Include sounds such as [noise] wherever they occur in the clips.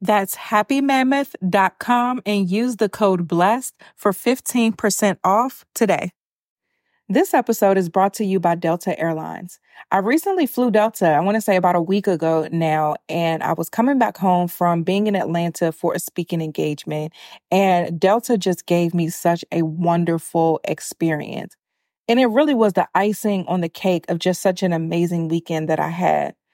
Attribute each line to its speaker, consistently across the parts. Speaker 1: That's happymammoth.com and use the code BLESSED for 15% off today. This episode is brought to you by Delta Airlines. I recently flew Delta, I want to say about a week ago now, and I was coming back home from being in Atlanta for a speaking engagement, and Delta just gave me such a wonderful experience. And it really was the icing on the cake of just such an amazing weekend that I had.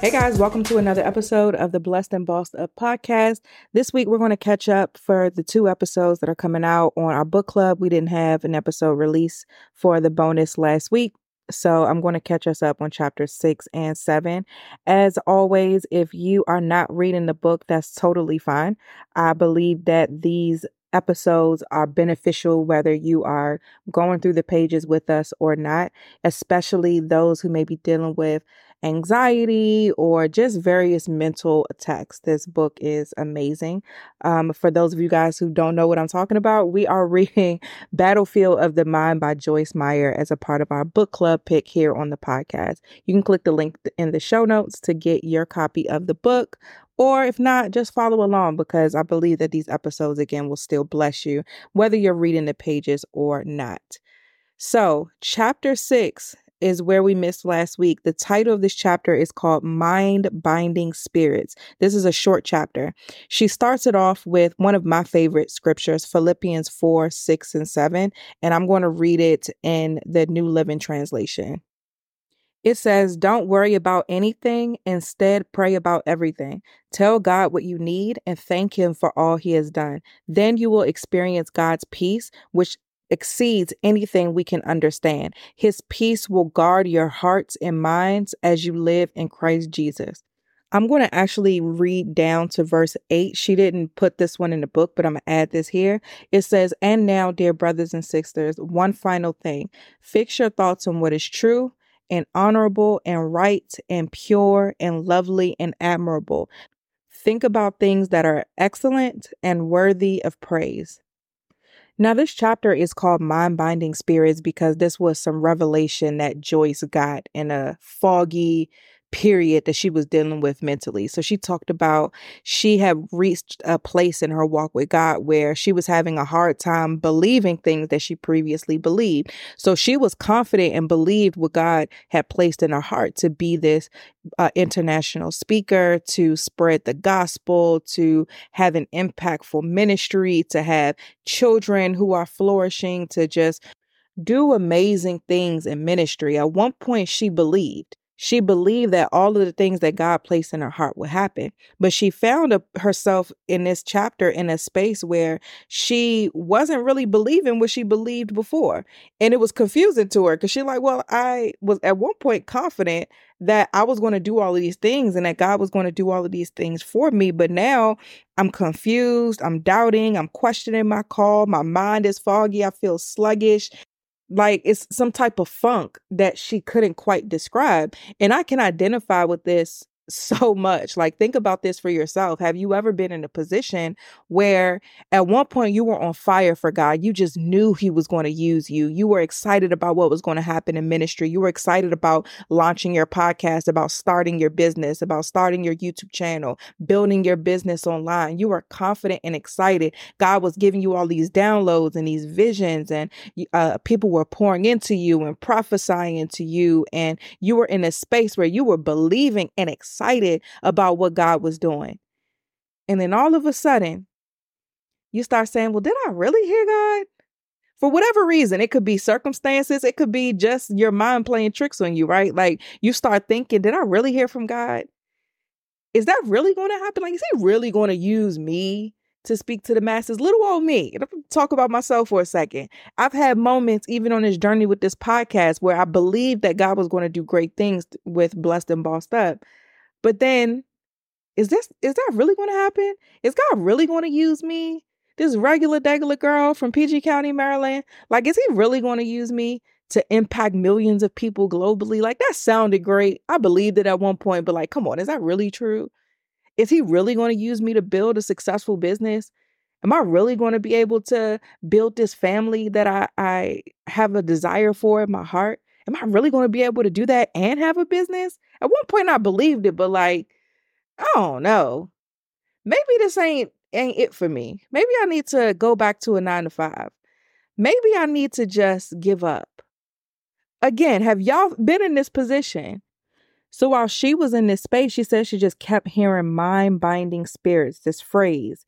Speaker 1: Hey guys, welcome to another episode of the Blessed and Bossed Up podcast. This week we're going to catch up for the two episodes that are coming out on our book club. We didn't have an episode release for the bonus last week. So, I'm going to catch us up on chapter six and seven. As always, if you are not reading the book, that's totally fine. I believe that these episodes are beneficial whether you are going through the pages with us or not, especially those who may be dealing with anxiety or just various mental attacks. This book is amazing. Um, for those of you guys who don't know what I'm talking about, we are [laughs] reading Battlefield of the Mind by Joyce Meyer as a part of our book club pick here on the podcast. You can click the link in the show notes to get your copy of the book. Or if not, just follow along because I believe that these episodes again will still bless you, whether you're reading the pages or not. So, chapter six is where we missed last week. The title of this chapter is called Mind Binding Spirits. This is a short chapter. She starts it off with one of my favorite scriptures, Philippians 4 6 and 7. And I'm going to read it in the New Living Translation. It says, Don't worry about anything, instead, pray about everything. Tell God what you need and thank Him for all He has done. Then you will experience God's peace, which exceeds anything we can understand. His peace will guard your hearts and minds as you live in Christ Jesus. I'm going to actually read down to verse 8. She didn't put this one in the book, but I'm going to add this here. It says, And now, dear brothers and sisters, one final thing fix your thoughts on what is true and honorable and right and pure and lovely and admirable. Think about things that are excellent and worthy of praise. Now, this chapter is called Mind Binding Spirits because this was some revelation that Joyce got in a foggy period that she was dealing with mentally. So she talked about she had reached a place in her walk with God where she was having a hard time believing things that she previously believed. So she was confident and believed what God had placed in her heart to be this uh, international speaker, to spread the gospel, to have an impactful ministry, to have children who are flourishing, to just do amazing things in ministry. At one point, she believed she believed that all of the things that God placed in her heart would happen. But she found a, herself in this chapter in a space where she wasn't really believing what she believed before. And it was confusing to her because she like, well, I was at one point confident that I was going to do all of these things and that God was going to do all of these things for me. But now I'm confused. I'm doubting. I'm questioning my call. My mind is foggy. I feel sluggish like it's some type of funk that she couldn't quite describe and i can identify with this so much. Like, think about this for yourself. Have you ever been in a position where at one point you were on fire for God? You just knew He was going to use you. You were excited about what was going to happen in ministry. You were excited about launching your podcast, about starting your business, about starting your YouTube channel, building your business online. You were confident and excited. God was giving you all these downloads and these visions, and uh, people were pouring into you and prophesying to you. And you were in a space where you were believing and excited excited about what God was doing. And then all of a sudden, you start saying, Well, did I really hear God? For whatever reason, it could be circumstances, it could be just your mind playing tricks on you, right? Like you start thinking, Did I really hear from God? Is that really going to happen? Like, is He really going to use me to speak to the masses. Little old me. Talk about myself for a second. I've had moments, even on this journey with this podcast, where I believed that God was going to do great things with Blessed and Bossed Up. But then, is this is that really going to happen? Is God really going to use me? This regular degular girl from PG County, Maryland. Like, is he really going to use me to impact millions of people globally? Like, that sounded great. I believed it at one point, but like, come on, is that really true? Is he really going to use me to build a successful business? Am I really going to be able to build this family that I, I have a desire for in my heart? am I really going to be able to do that and have a business? At one point, I believed it, but like, I don't know. Maybe this ain't ain't it for me. Maybe I need to go back to a nine to five. Maybe I need to just give up. Again, have y'all been in this position? So while she was in this space, she said she just kept hearing mind binding spirits, this phrase.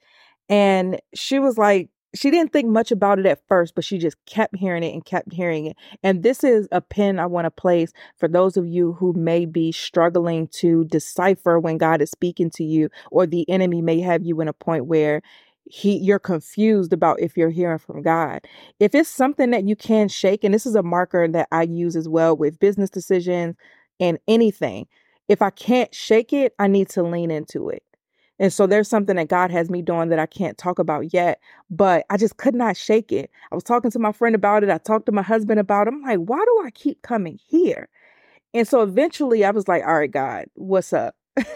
Speaker 1: And she was like, she didn't think much about it at first, but she just kept hearing it and kept hearing it. And this is a pin I want to place for those of you who may be struggling to decipher when God is speaking to you, or the enemy may have you in a point where he you're confused about if you're hearing from God. If it's something that you can shake, and this is a marker that I use as well with business decisions and anything. If I can't shake it, I need to lean into it. And so there's something that God has me doing that I can't talk about yet, but I just could not shake it. I was talking to my friend about it. I talked to my husband about it. I'm like, why do I keep coming here? And so eventually I was like, all right, God, what's up? [laughs]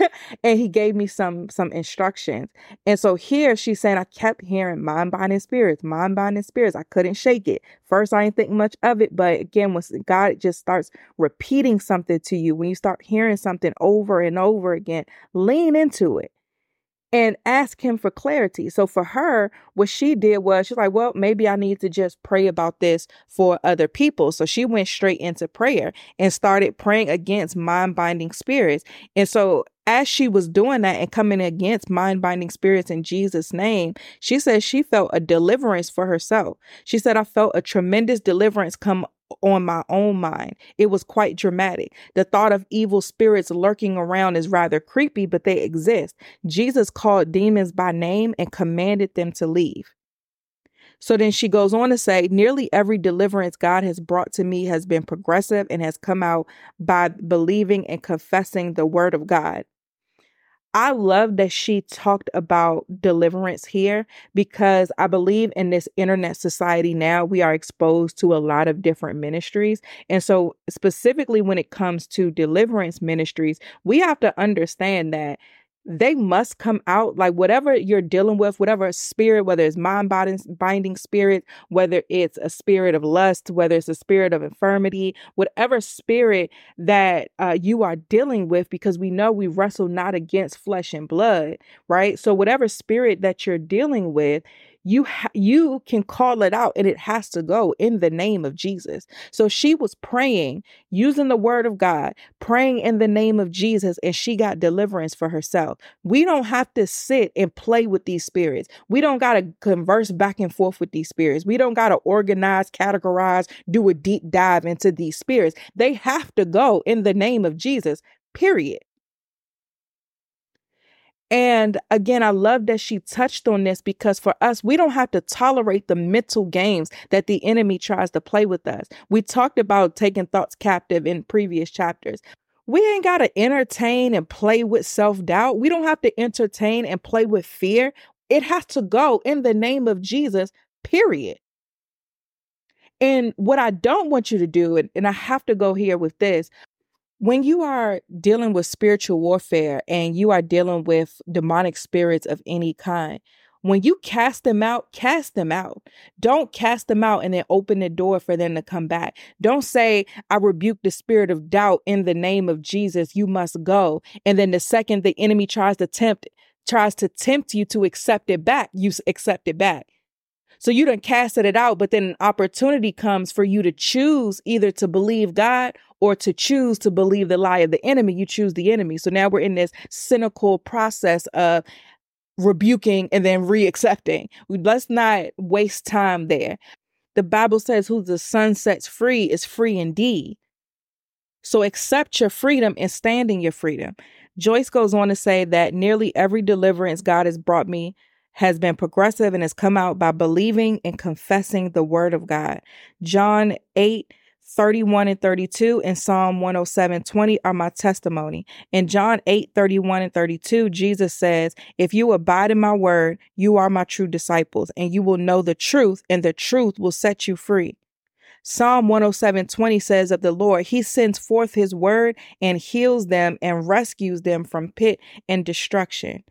Speaker 1: and he gave me some some instructions. And so here she's saying I kept hearing mind, body, and spirits, mind, body, and spirits. I couldn't shake it. First, I didn't think much of it, but again, once God just starts repeating something to you, when you start hearing something over and over again, lean into it and ask him for clarity. So for her, what she did was she's like, well, maybe I need to just pray about this for other people. So she went straight into prayer and started praying against mind binding spirits. And so as she was doing that and coming against mind binding spirits in Jesus' name, she said she felt a deliverance for herself. She said, I felt a tremendous deliverance come on my own mind. It was quite dramatic. The thought of evil spirits lurking around is rather creepy, but they exist. Jesus called demons by name and commanded them to leave. So then she goes on to say, nearly every deliverance God has brought to me has been progressive and has come out by believing and confessing the word of God. I love that she talked about deliverance here because I believe in this internet society now, we are exposed to a lot of different ministries. And so, specifically when it comes to deliverance ministries, we have to understand that they must come out. Like whatever you're dealing with, whatever spirit, whether it's mind binding spirit, whether it's a spirit of lust, whether it's a spirit of infirmity, whatever spirit that uh, you are dealing with, because we know we wrestle not against flesh and blood, right? So whatever spirit that you're dealing with, you ha- you can call it out and it has to go in the name of Jesus. So she was praying using the word of God, praying in the name of Jesus and she got deliverance for herself. We don't have to sit and play with these spirits. We don't got to converse back and forth with these spirits. We don't got to organize, categorize, do a deep dive into these spirits. They have to go in the name of Jesus. Period. And again, I love that she touched on this because for us, we don't have to tolerate the mental games that the enemy tries to play with us. We talked about taking thoughts captive in previous chapters. We ain't got to entertain and play with self doubt. We don't have to entertain and play with fear. It has to go in the name of Jesus, period. And what I don't want you to do, and, and I have to go here with this, when you are dealing with spiritual warfare and you are dealing with demonic spirits of any kind, when you cast them out, cast them out. Don't cast them out and then open the door for them to come back. Don't say, I rebuke the spirit of doubt in the name of Jesus, you must go. And then the second the enemy tries to tempt, tries to tempt you to accept it back, you accept it back. So you done casted it out, but then an opportunity comes for you to choose either to believe God or to choose to believe the lie of the enemy. You choose the enemy. So now we're in this cynical process of rebuking and then reaccepting. Let's not waste time there. The Bible says, Who the Son sets free is free indeed. So accept your freedom and stand in your freedom. Joyce goes on to say that nearly every deliverance God has brought me has been progressive and has come out by believing and confessing the word of God. John 8 31 and 32 and Psalm 107 20 are my testimony. In John 8 31 and 32, Jesus says, If you abide in my word, you are my true disciples, and you will know the truth, and the truth will set you free. Psalm 107 20 says of the Lord, He sends forth His word and heals them and rescues them from pit and destruction.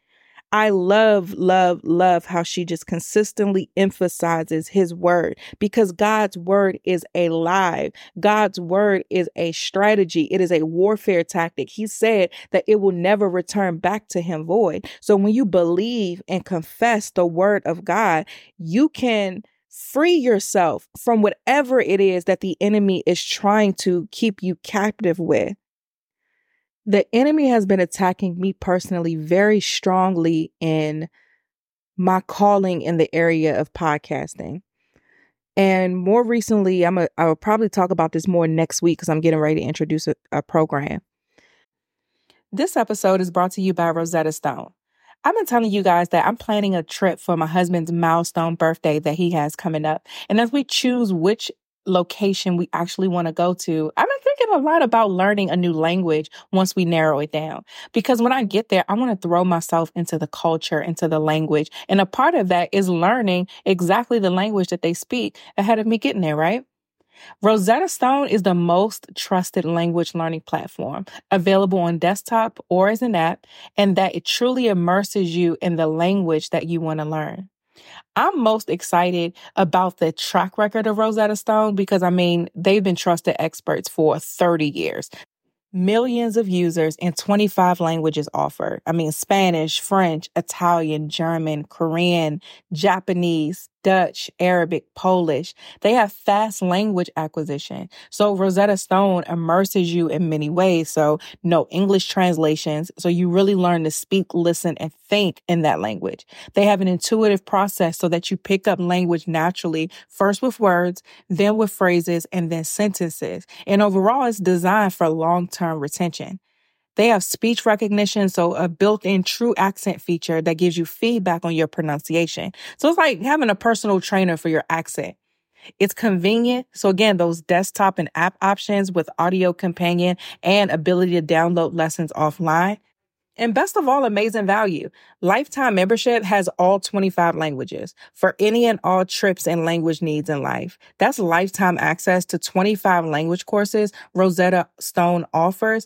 Speaker 1: I love, love, love how she just consistently emphasizes his word because God's word is alive. God's word is a strategy, it is a warfare tactic. He said that it will never return back to him void. So when you believe and confess the word of God, you can free yourself from whatever it is that the enemy is trying to keep you captive with the enemy has been attacking me personally very strongly in my calling in the area of podcasting. And more recently, I'm a, I will probably talk about this more next week because I'm getting ready to introduce a, a program. This episode is brought to you by Rosetta Stone. I've been telling you guys that I'm planning a trip for my husband's milestone birthday that he has coming up. And as we choose which location we actually want to go to. I've been thinking a lot about learning a new language once we narrow it down. Because when I get there, I want to throw myself into the culture, into the language. And a part of that is learning exactly the language that they speak ahead of me getting there, right? Rosetta Stone is the most trusted language learning platform available on desktop or as an app, and that it truly immerses you in the language that you want to learn. I'm most excited about the track record of Rosetta Stone because I mean, they've been trusted experts for 30 years. Millions of users in 25 languages offered. I mean, Spanish, French, Italian, German, Korean, Japanese, Dutch, Arabic, Polish. They have fast language acquisition. So Rosetta Stone immerses you in many ways. So no English translations. So you really learn to speak, listen, and think in that language. They have an intuitive process so that you pick up language naturally, first with words, then with phrases, and then sentences. And overall, it's designed for long-term retention. They have speech recognition, so a built-in true accent feature that gives you feedback on your pronunciation. So it's like having a personal trainer for your accent. It's convenient. So again, those desktop and app options with audio companion and ability to download lessons offline. And best of all, amazing value. Lifetime membership has all 25 languages for any and all trips and language needs in life. That's lifetime access to 25 language courses Rosetta Stone offers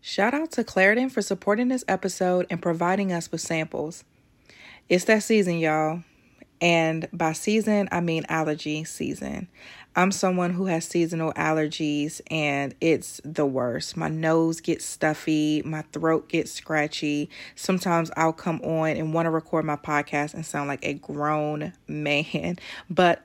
Speaker 1: Shout out to Claritin for supporting this episode and providing us with samples. It's that season, y'all. And by season, I mean allergy season. I'm someone who has seasonal allergies and it's the worst. My nose gets stuffy, my throat gets scratchy. Sometimes I'll come on and want to record my podcast and sound like a grown [laughs] man, but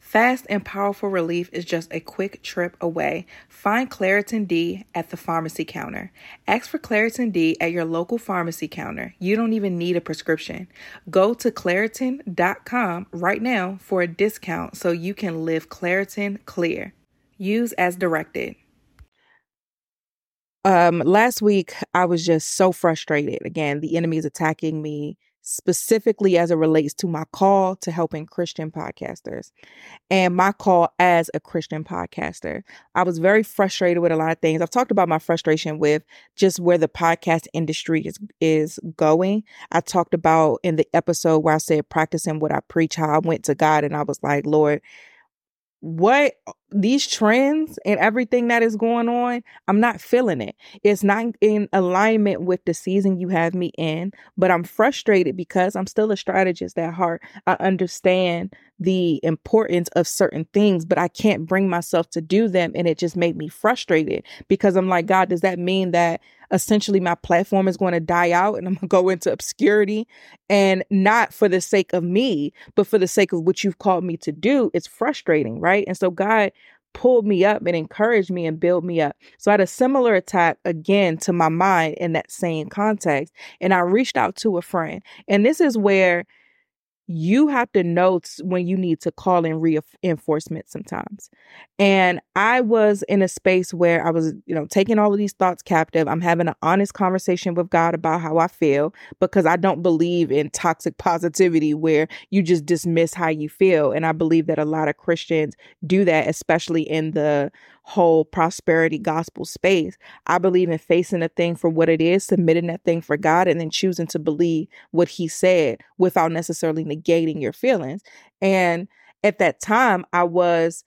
Speaker 1: Fast and powerful relief is just a quick trip away. Find Claritin D at the pharmacy counter. Ask for Claritin D at your local pharmacy counter. You don't even need a prescription. Go to Claritin.com right now for a discount so you can live Claritin clear. Use as directed. Um, last week I was just so frustrated. Again, the enemy is attacking me specifically as it relates to my call to helping Christian podcasters and my call as a Christian podcaster. I was very frustrated with a lot of things. I've talked about my frustration with just where the podcast industry is is going. I talked about in the episode where I said practicing what I preach, how I went to God and I was like, Lord, what these trends and everything that is going on, I'm not feeling it. It's not in alignment with the season you have me in, but I'm frustrated because I'm still a strategist at heart. I understand the importance of certain things, but I can't bring myself to do them. And it just made me frustrated because I'm like, God, does that mean that essentially my platform is going to die out and I'm going [laughs] to go into obscurity? And not for the sake of me, but for the sake of what you've called me to do. It's frustrating, right? And so God pulled me up and encouraged me and built me up. So I had a similar attack again to my mind in that same context. And I reached out to a friend. And this is where you have to know when you need to call in reinforcement sometimes. And I was in a space where I was, you know, taking all of these thoughts captive. I'm having an honest conversation with God about how I feel because I don't believe in toxic positivity where you just dismiss how you feel. And I believe that a lot of Christians do that, especially in the whole prosperity gospel space. I believe in facing a thing for what it is, submitting that thing for God, and then choosing to believe what He said without necessarily negating your feelings. And at that time, I was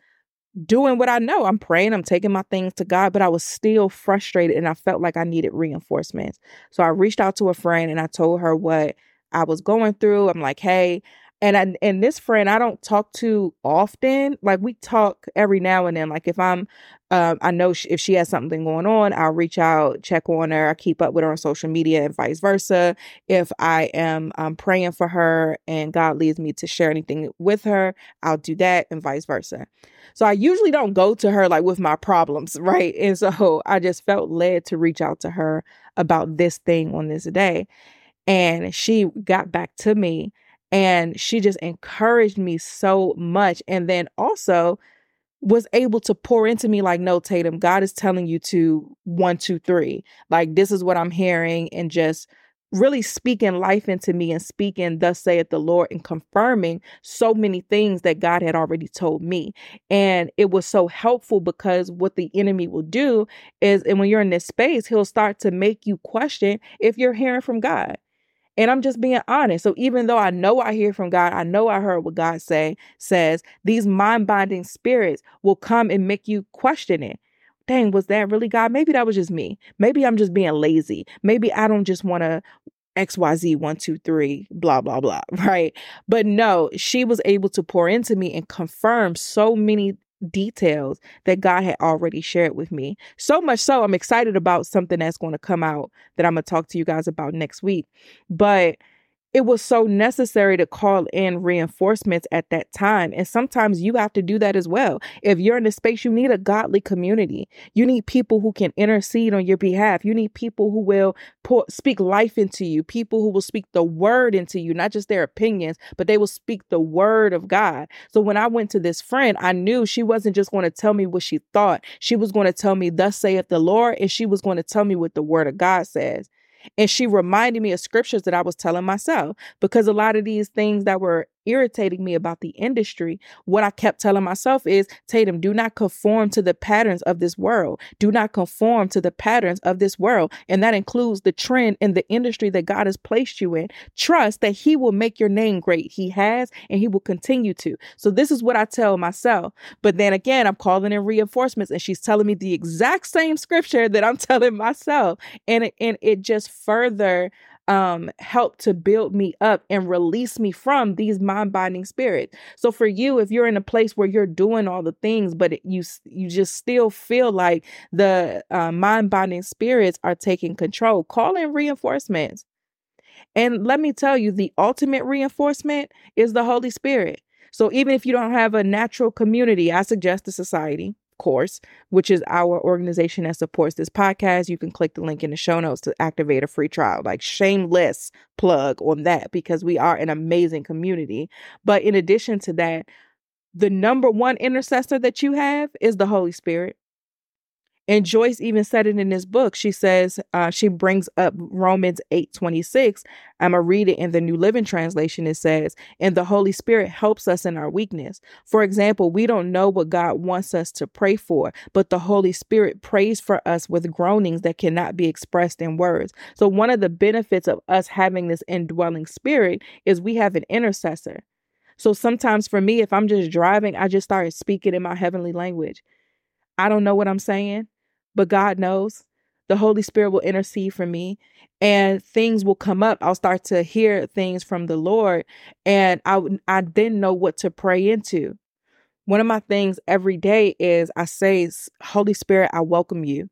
Speaker 1: doing what I know. I'm praying, I'm taking my things to God, but I was still frustrated and I felt like I needed reinforcements. So I reached out to a friend and I told her what I was going through. I'm like, hey, and I, and this friend I don't talk to often. Like we talk every now and then. Like if I'm, um, I know if she has something going on, I'll reach out, check on her, I keep up with her on social media, and vice versa. If I am um, praying for her and God leads me to share anything with her, I'll do that, and vice versa. So I usually don't go to her like with my problems, [laughs] right? And so I just felt led to reach out to her about this thing on this day, and she got back to me and she just encouraged me so much. And then also was able to pour into me like, no, Tatum, God is telling you to one, two, three. Like, this is what I'm hearing. And just really speaking life into me and speaking, thus saith the Lord, and confirming so many things that God had already told me. And it was so helpful because what the enemy will do is, and when you're in this space, he'll start to make you question if you're hearing from God. And I'm just being honest. So even though I know I hear from God, I know I heard what God say says, these mind-binding spirits will come and make you question it. Dang, was that really God? Maybe that was just me. Maybe I'm just being lazy. Maybe I don't just want to XYZ, one, two, three, blah, blah, blah, [laughs] right? But no, she was able to pour into me and confirm so many details that God had already shared with me. So much so, I'm excited about something that's going to come out that I'm going to talk to you guys about next week. But it was so necessary to call in reinforcements at that time. And sometimes you have to do that as well. If you're in a space, you need a godly community. You need people who can intercede on your behalf. You need people who will speak life into you, people who will speak the word into you, not just their opinions, but they will speak the word of God. So when I went to this friend, I knew she wasn't just going to tell me what she thought. She was going to tell me, Thus saith the Lord, and she was going to tell me what the word of God says. And she reminded me of scriptures that I was telling myself because a lot of these things that were irritating me about the industry, what I kept telling myself is Tatum, do not conform to the patterns of this world. Do not conform to the patterns of this world. And that includes the trend in the industry that God has placed you in. Trust that He will make your name great. He has and He will continue to. So this is what I tell myself. But then again, I'm calling in reinforcements and she's telling me the exact same scripture that I'm [laughs] telling myself. And it, and it just further um, help to build me up and release me from these mind binding spirits. So for you, if you're in a place where you're doing all the things, but it, you you just still feel like the uh, mind binding spirits are taking control, call in reinforcements. And let me tell you, the ultimate reinforcement is the Holy Spirit. So even if you don't have a natural community, I suggest a society course, which is our organization that supports this podcast. You can click the link in the show notes to activate a free trial. Like, shameless plug on that because we are an amazing community. But in addition to that, the number one intercessor that you have is the Holy Spirit. And Joyce even said it in this book. She says uh, she brings up Romans 8 26. I'm going to read it in the New Living Translation. It says, And the Holy Spirit helps us in our weakness. For example, we don't know what God wants us to pray for, but the Holy Spirit prays for us with groanings that cannot be expressed in words. So, one of the benefits of us having this indwelling spirit is we have an intercessor. So, sometimes for me, if I'm just driving, I just start speaking in my heavenly language. I don't know what I'm saying but God knows. The Holy Spirit will intercede for me and things will come up. I'll start to hear things from the Lord and I I then know what to pray into. One of my things every day is I say, Holy Spirit, I welcome you.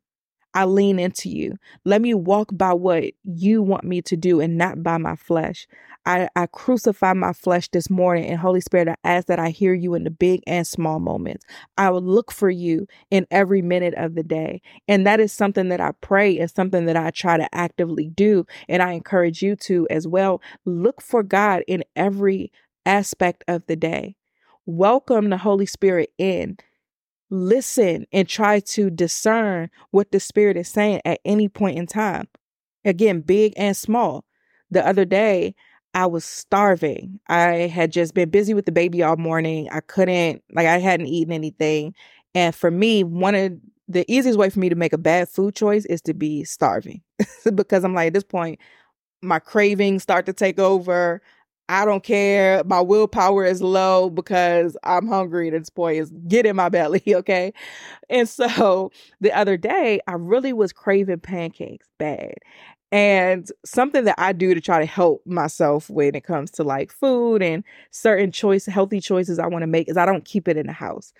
Speaker 1: I lean into you. Let me walk by what you want me to do and not by my flesh. I, I crucify my flesh this morning. And Holy Spirit, I ask that I hear you in the big and small moments. I will look for you in every minute of the day. And that is something that I pray and something that I try to actively do. And I encourage you to as well look for God in every aspect of the day. Welcome the Holy Spirit in listen and try to discern what the Spirit is saying at any point in time. Again, big and small. The other day, I was starving. I had just been busy with the baby all morning. I couldn't, like, I hadn't eaten anything. And for me, one of the easiest way for me to make a bad food choice is to be starving [laughs] because I'm like, at this point, my cravings start to take over. I don't care. My willpower is low because I'm hungry. This boy is get in my belly. [laughs] Okay. And so the other day, I really was craving pancakes bad. And something that I do to try to help myself when it comes to like food and certain choice, healthy choices I want to make is I don't keep it in the house.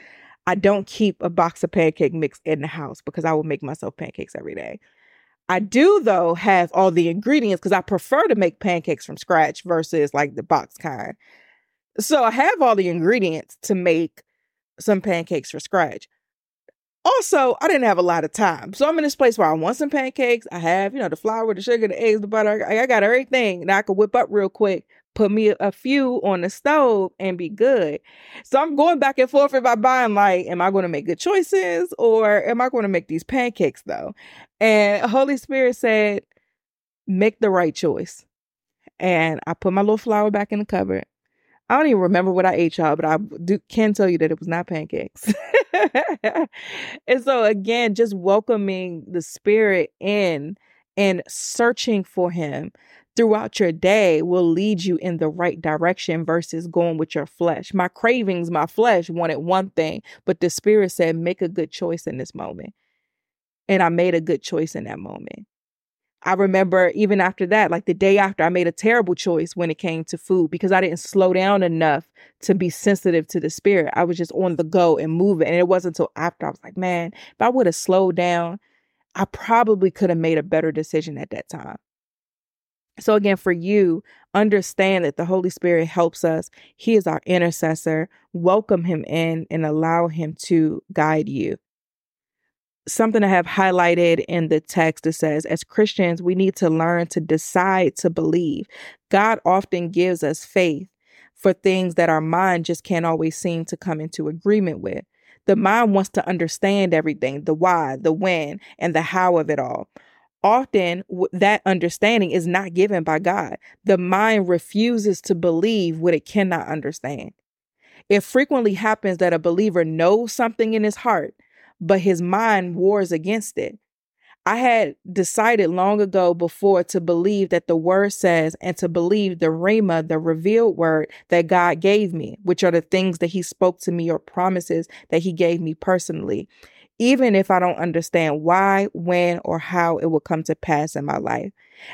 Speaker 1: I don't keep a box of pancake mix in the house because I will make myself pancakes every day. I do though have all the ingredients because I prefer to make pancakes from scratch versus like the box kind. So I have all the ingredients to make some pancakes from scratch. Also, I didn't have a lot of time. So I'm in this place where I want some pancakes. I have, you know, the flour, the sugar, the eggs, the butter. I, got everything that I could whip up real quick, put me a, few on the stove and be good. So I'm going back and forth about buying. mind like, am I going to make good choices or am I going to make these pancakes though? And Holy Spirit said, make the right choice. And I put my little flour back in the cupboard. I don't even remember what I ate, y'all, but I do, can tell you that it was not pancakes. [laughs] and so, again, just welcoming the spirit in and searching for him throughout your day will lead you in the right direction versus going with your flesh. My cravings, my flesh wanted one thing, but the spirit said, make a good choice in this moment. And I made a good choice in that moment. I remember even after that, like the day after, I made a terrible choice when it came to food because I didn't slow down enough to be sensitive to the spirit. I was just on the go and moving. And it wasn't until after I was like, man, if I would have slowed down, I probably could have made a better decision at that time. So, again, for you, understand that the Holy Spirit helps us. He is our intercessor. Welcome Him in and allow Him to guide you something I have highlighted in the text. It says, as Christians, we need to learn to decide to believe. God often gives us faith for things that our mind just can't always seem to come into agreement with. The mind wants to understand everything the why, the when, and the how of it all. Often, that understanding is not given by God. The mind refuses to believe what it cannot understand. It frequently happens that a believer knows something in his heart, but his mind wars against it. I had decided long ago before to believe that the word says and to believe the Rhema, the revealed word that God gave me, which are the things that He spoke to me or promises that He gave me personally, even if I don't understand why, when, or how it will come to pass in my life.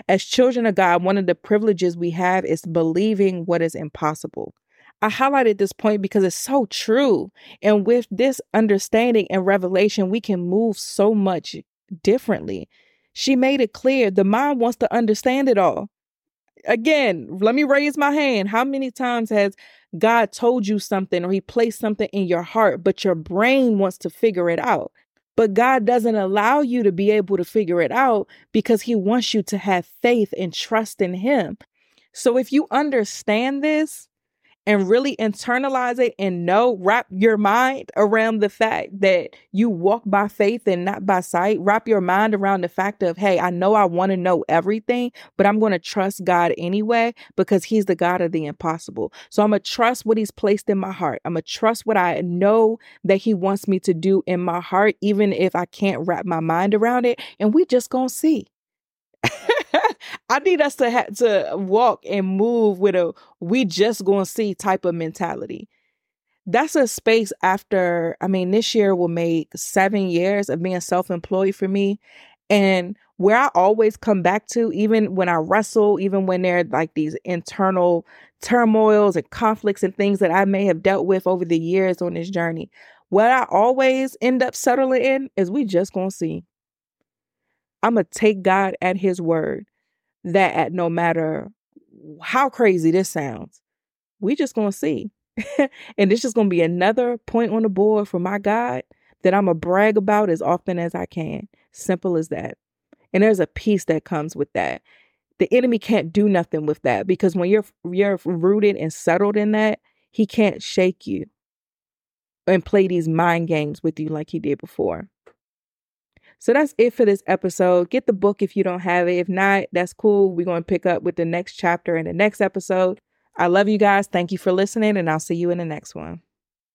Speaker 1: As children of God, one of the privileges we have is believing what is impossible. I highlighted this point because it's so true. And with this understanding and revelation, we can move so much differently. She made it clear the mind wants to understand it all. Again, let me raise my hand. How many times has God told you something or He placed something in your heart, but your brain wants to figure it out? But God doesn't allow you to be able to figure it out because He wants you to have faith and trust in Him. So if you understand this, and really internalize it and know, wrap your mind around the fact that you walk by faith and not by sight. Wrap your mind around the fact of, hey, I know I want to know everything, but I'm going to trust God anyway because He's the God of the impossible. So I'm going to trust what He's placed in my heart. I'm going to trust what I know that He wants me to do in my heart, even if I can't wrap my mind around it. And we just going to see. [laughs] I need us to have to walk and move with a we just gonna see type of mentality. That's a space after, I mean, this year will make seven years of being self employed for me. And where I always come back to, even when I wrestle, even when there are like these internal turmoils and conflicts and things that I may have dealt with over the years on this journey, what I always end up settling in is we just gonna see. I'm gonna take God at His word that no matter how crazy this sounds, we just gonna see. [laughs] and it's just gonna be another point on the board for my God that I'm gonna brag about as often as I can. Simple as that. And there's a peace that comes with that. The enemy can't do nothing with that because when you're you're rooted and settled in that, he can't shake you and play these mind games with you like he did before. So that's it for this episode. Get the book if you don't have it. If not, that's cool. We're going to pick up with the next chapter in the next episode. I love you guys. Thank you for listening, and I'll see you in the next one.